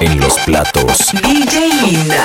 en los platos. DJ Linda.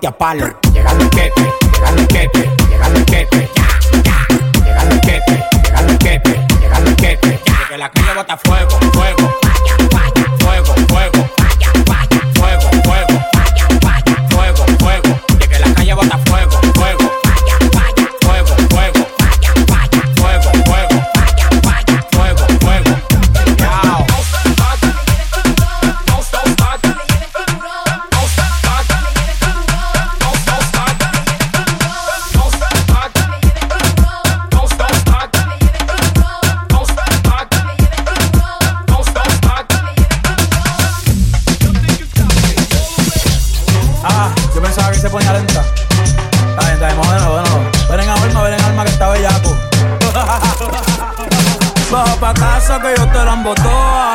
quepe, llegando el quepe, llegando el 40. Está bien, está bien, bueno, bueno. Ven en alma, ven en alma que está bellaco. Baja pa' casa que yo te la embotoa.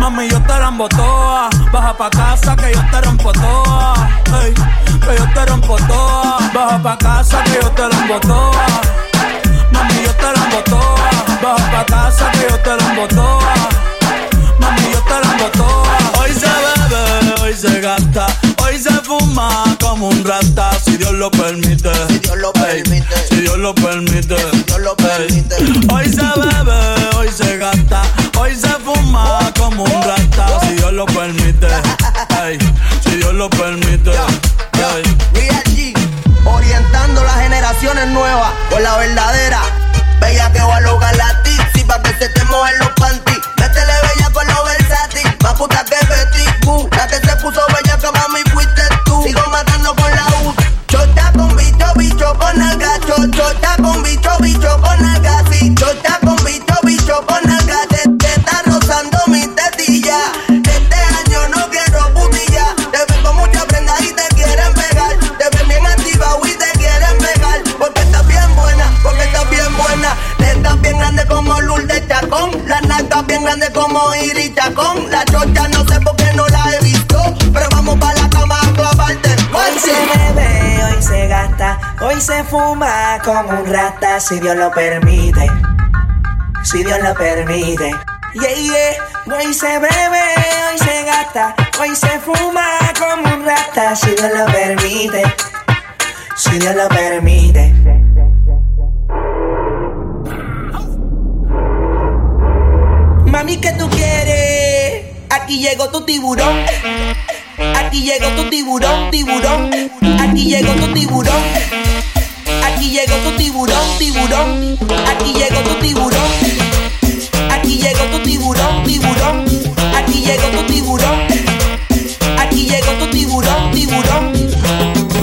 Mami, yo te la embotoa. Baja pa' casa que yo te rompo toa. Hey, que yo te rompo toa. Baja pa' casa que yo te la embotoa. Mami, yo te la embotoa. Baja pa' casa que yo te la embotoa. Mami, yo te la embotoa. Hoy se bebe, hoy se gasta como un rata si Dios lo permite. Si Dios lo permite. Yeah, yeah. Hoy se bebe, hoy se gasta, hoy se fuma como un rata si Dios lo permite. Si Dios lo permite. Mami, ¿qué tú quieres? Aquí llegó tu tiburón. Aquí llegó tu tiburón, tiburón. Aquí llegó tu tiburón. Aquí llegó tu tiburón, tiburón. Aquí llegó tu tiburón. Aquí llegó tu tiburón, tiburón. Aquí llegó tu tiburón. Aquí llegó tu tiburón, tiburón.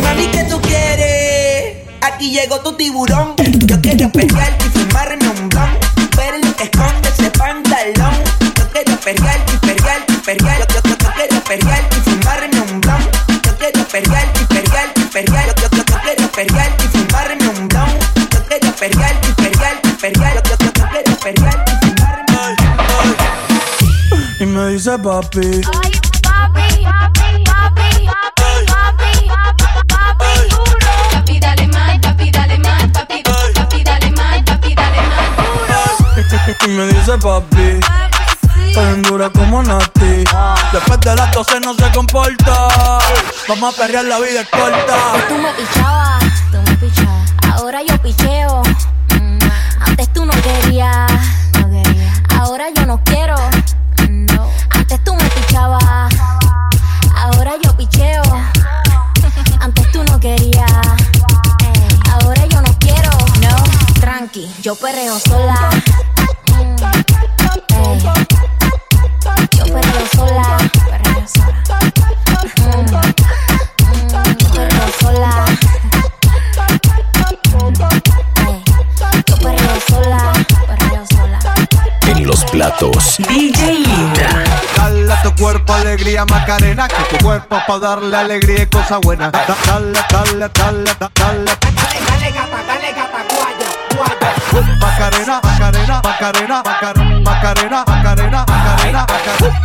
Mami, ¿qué tú quieres? Aquí llegó tu tiburón. Yo quiero pelear y fumarme un blon. Pero que esconde ese pantalón. Yo quiero pelear y pelear y pelear. Yo, yo, yo, quiero pelear y fumarme un blon. Yo quiero pelear y pelear y pelear. Pelear y fumarme un blon. Yo quiero pelear y pelear y pelear. Yo, yo, yo, pelear y fumarme un. Y me dice papi. Ay, papi, papi, papi, papi, papi, papi, duro. Papi, dale más, papi, dale más, papi, papi, dale más, papi, dale más, duro. Y me dice papi. Tan dura como Nati. Después de las 12 no se comporta. Vamos a perrear, la vida es corta. Tú me pichabas, tú me pichabas. Ahora yo picheo. Mm, Antes tú no querías, no quería. Ahora yo no quiero. No. Antes tú me pichabas. Ahora yo picheo. Antes tú no querías. Ahora yo no quiero. No, tranqui, yo perreo sola. Mm. Yo. Perreo sola. Alegría, Macarena. Que tu cuerpo pa' darle alegría y cosa buena. Da- Dale, dale, dale, da- dale. Macarena, Macarena, Macarena, Macarena, Macarena, Macarena, Macarena,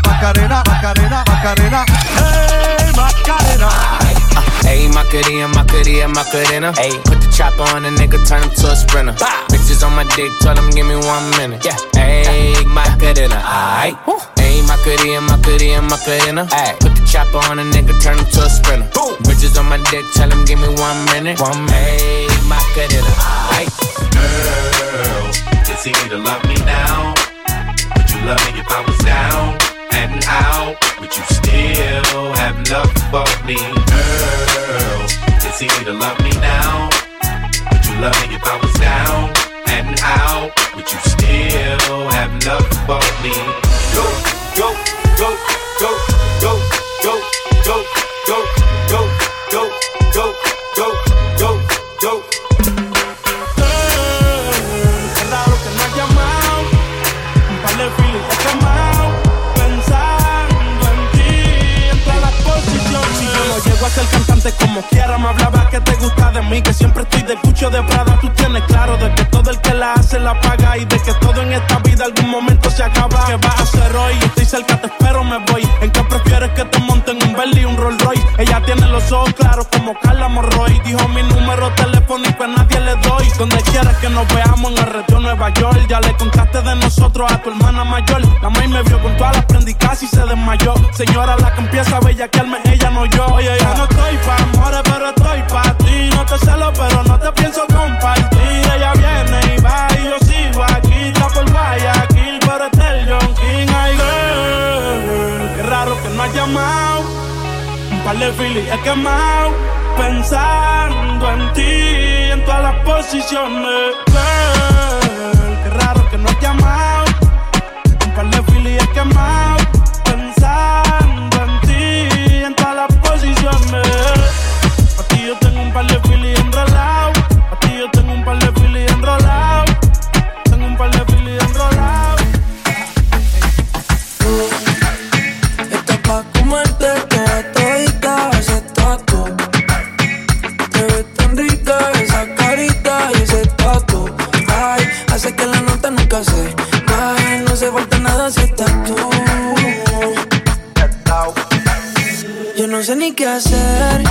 Macarena, Macarena, Macarena. Hey, Macarena. Ayy, Macarena, Macarena, Macarena. Ayy, put the chopper on a nigga, turn him to a sprinter. Bitches on my dick, tell him give me one minute. Yeah, ayy, Macarena, aight. Ayy, Macarena, Macarena, Macarena. Ayy, put the chopper on a nigga, turn him to a sprinter. Boom. Bitches on my dick, tell him give me one minute. One minute. Macarena, aight. Girl, it's easy to love me now. Would you love me if I was down and out? Would you still have love for me? Girl, it's easy to love me now. Would you love me if I was down and out? Would you still have love for me? Que siempre estoy del cucho de Prada. Tú tienes claro de que todo el que la hace la paga. Y de que todo en esta vida algún momento se acaba. ¿Qué vas a hacer hoy? Estoy cerca, te espero, me voy. ¿En qué prefieres que te monten un Bentley y un Rolls Royce? Ella tiene los ojos claros como Carla Morroy. Dijo mi número telefónico a nadie le doy. Donde quieras que nos veamos en el retiro Nueva York. Ya le contaste de nosotros a tu hermana mayor. La maíz me vio con todas las prendicas y se desmayó. Señora, la que empieza a bellaquearme, ella no yo. Oye, ya no estoy pa' Filis he quemado Pensando en ti En todas las posiciones. Girl, Yo no sé ni qué hacer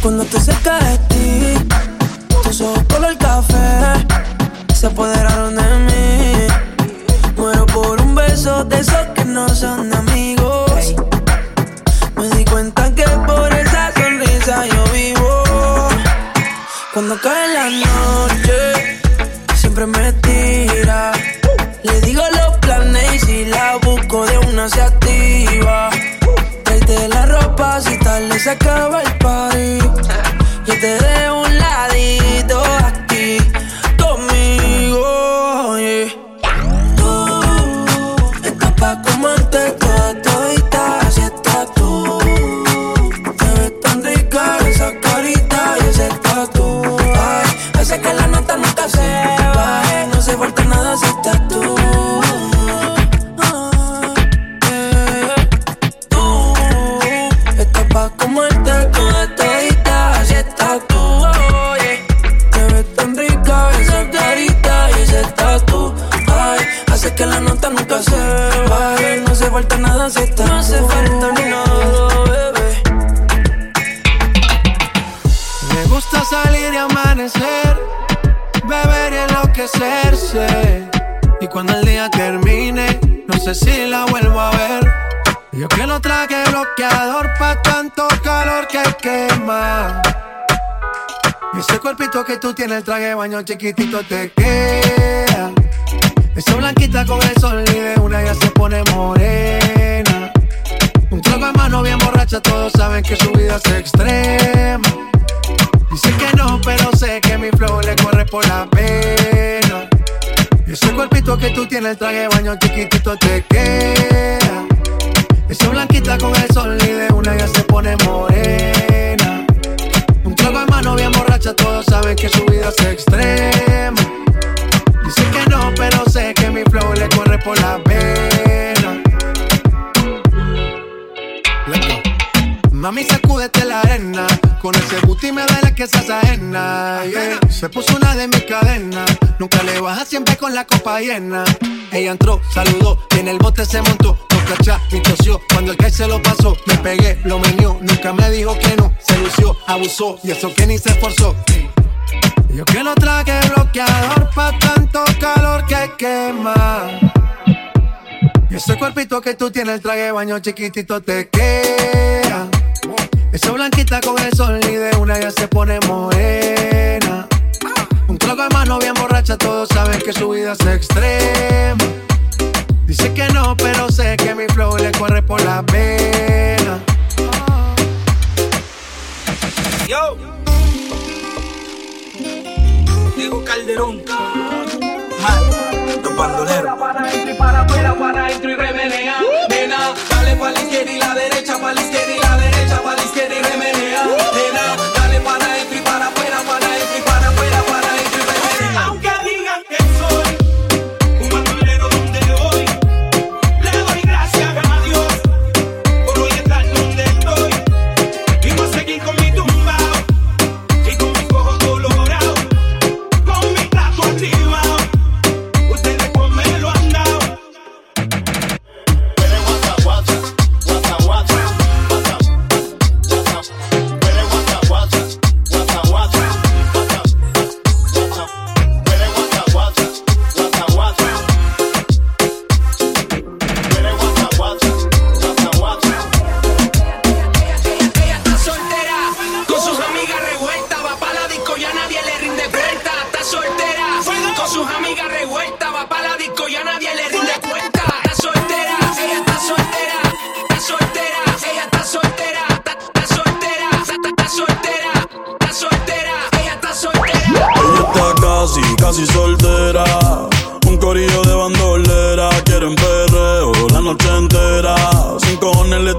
Cuando te cerca de ti Tus ojos color café Se apoderaron de mí Muero por un beso de esos que no son de amigos. Me di cuenta que por esa sonrisa yo vivo. Cuando cae la noche, la ropa si tal se acaba el party. Bloqueador tanto calor que quema. Y ese cuerpito que tú tienes, el traje baño chiquitito te queda. Esa blanquita con el sol y de una ya se pone morena. Un trago en mano bien borracha, todos saben que su vida es extrema. Dice que no, pero sé que mi flow le corre por la pena. Ese cuerpito que tú tienes, el traje baño chiquitito te queda. Esa blanquita con el sol la copa llena. Ella entró, saludó, y en el bote se montó. No cacha, y tosió. Cuando el que se lo pasó, me pegué, lo menió. Nunca me dijo que no. Se lució, abusó, y eso que ni se esforzó. Yo que no traje bloqueador pa' tanto calor que quema. Y ese cuerpito que tú tienes, el traje baño chiquitito te queda. Esa blanquita con el sol y de una ya se pone morena. Un trago de mano bien borracha, todos saben que su vida es extrema. Dice que no, pero sé que mi flow le corre por la pena. Yo. Diego Calderón. Man, los bandoleros. Para adentro y para afuera, para adentro y remenea. Nena, dale pa' la izquierda y la derecha, pa' la izquierda y la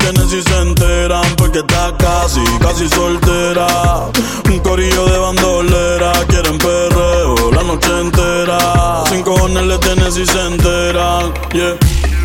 tienen si se enteran. Porque está casi, casi soltera. Un corillo de bandolera. Quieren perreo la noche entera. Sin cojones le tienen si se enteran. Yeah.